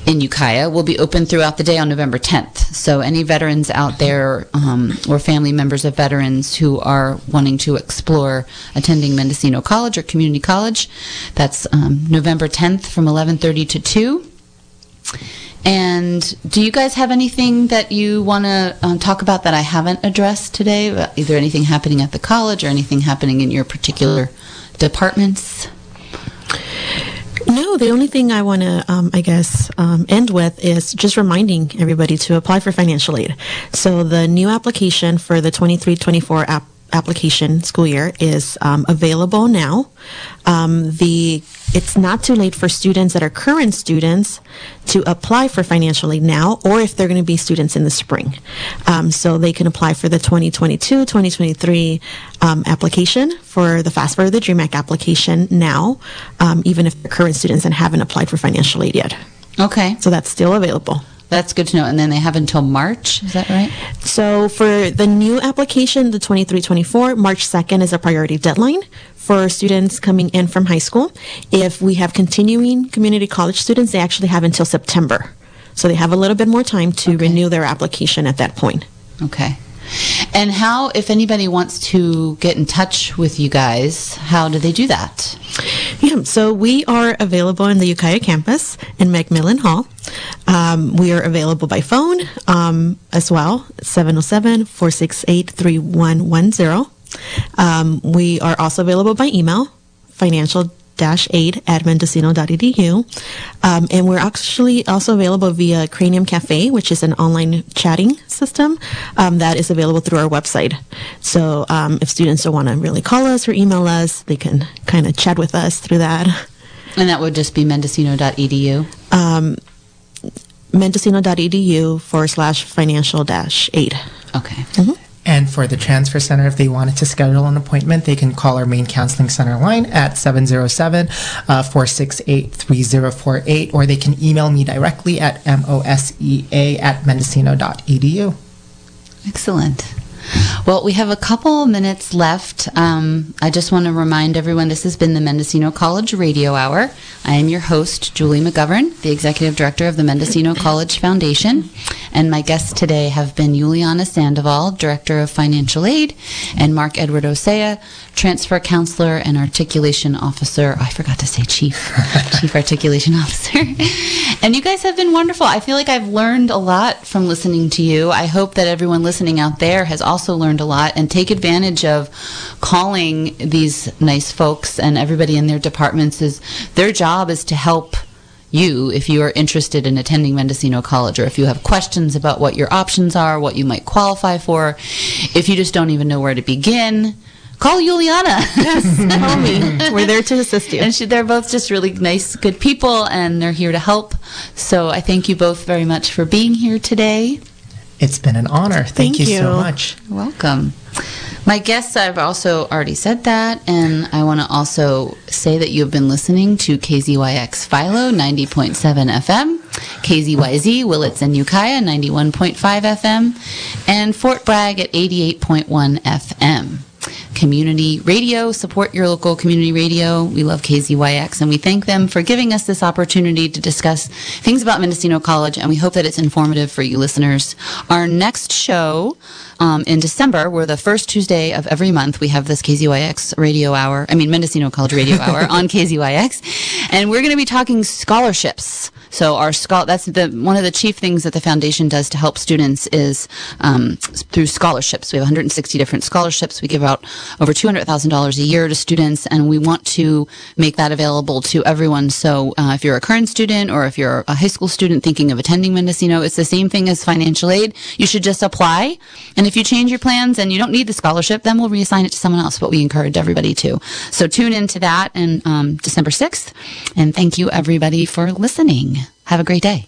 [SPEAKER 1] in Ukiah, will be open throughout the day on November 10th. So, any veterans out there um, or family members of veterans who are wanting to explore attending Mendocino College or Community College, that's um, November 10th from 11:30 to 2. And do you guys have anything that you want to um, talk about that I haven't addressed today? Either anything happening at the college or anything happening in your particular departments?
[SPEAKER 3] No, the only thing I want to, um, I guess, um, end with is just reminding everybody to apply for financial aid. So the new application for the 23-24 app application school year is um, available now. Um, the it's not too late for students that are current students to apply for financial aid now, or if they're going to be students in the spring. Um, so they can apply for the 2022 2023 um, application for the Fast Forward the Dream Act application now, um, even if they're current students and haven't applied for financial aid yet.
[SPEAKER 1] Okay.
[SPEAKER 3] So that's still available.
[SPEAKER 1] That's good to know. And then they have until March, is that right?
[SPEAKER 3] So for the new application, the 23-24, March 2nd is a priority deadline for students coming in from high school. If we have continuing community college students, they actually have until September. So they have a little bit more time to
[SPEAKER 1] Okay.
[SPEAKER 3] renew their application at that point.
[SPEAKER 1] Okay. And how, if anybody wants to get in touch with you guys, how do they do that?
[SPEAKER 3] Yeah, so we are available in the Ukiah campus in Macmillan Hall. Um, we are available by phone um, as well, 707 468 3110. Um, We are also available by email, financial aid at mendocino.edu. Um, and we're actually also available via Cranium Cafe, which is an online chatting system um, that is available through our website. So um, if students don't want to really call us or email us, they can kind of chat with us through that.
[SPEAKER 1] And that would just be mendocino.edu.
[SPEAKER 3] Um, mendocino.edu forward slash financial dash aid.
[SPEAKER 1] Okay. Mm-hmm.
[SPEAKER 2] And for the Transfer Center, if they wanted to schedule an appointment, they can call our main counseling center line at 707 uh, 468 3048, or they can email me directly at mosea at mendocino.edu.
[SPEAKER 1] Excellent. Well, we have a couple minutes left. Um, I just want to remind everyone this has been the Mendocino College Radio Hour. I am your host, Julie McGovern, the Executive Director of the Mendocino <coughs> College Foundation. And my guests today have been Juliana Sandoval, Director of Financial Aid, and Mark Edward Osea, Transfer Counselor and Articulation Officer. Oh, I forgot to say Chief, <laughs> Chief Articulation Officer. and you guys have been wonderful. I feel like I've learned a lot from listening to you. I hope that everyone listening out there has also learned a lot and take advantage of calling these nice folks and everybody in their departments is their job is to help you if you are interested in attending Mendocino College or if you have questions about what your options are, what you might qualify for, if you just don't even know where to begin, call Juliana.
[SPEAKER 3] Yes, <laughs> call me. We're there to assist you.
[SPEAKER 1] And she, they're both just really nice, good people, and they're here to help. So I thank you both very much for being here today.
[SPEAKER 2] It's been an honor. Thank,
[SPEAKER 3] Thank
[SPEAKER 2] you. so much.
[SPEAKER 1] You're welcome. My guests, I've also already said that, and I want to also say that you have been listening to KZYX Philo 90.7 FM, KZYZ Willits and Ukiah 91.5 FM, and Fort Bragg at 88.1 FM. Community radio, support your local community radio. We love KZYX and we thank them for giving us this opportunity to discuss things about Mendocino College and we hope that it's informative for you listeners. Our next show um, in December, we're the first Tuesday of every month. We have this KZYX radio hour, I mean Mendocino College radio hour <laughs> on KZYX, and we're going to be talking scholarships. So our schol- that's the one of the chief things that the foundation does to help students is um, through scholarships. We have 160 different scholarships. We give out over $200,000 a year to students, and we want to make that available to everyone. So uh, if you're a current student or if you're a high school student thinking of attending Mendocino, it's the same thing as financial aid. You should just apply and And if you change your plans and you don't need the scholarship, then we'll reassign it to someone else, but we encourage everybody to. So tune into that on um, December 6th. And thank you, everybody, for listening. Have a great day.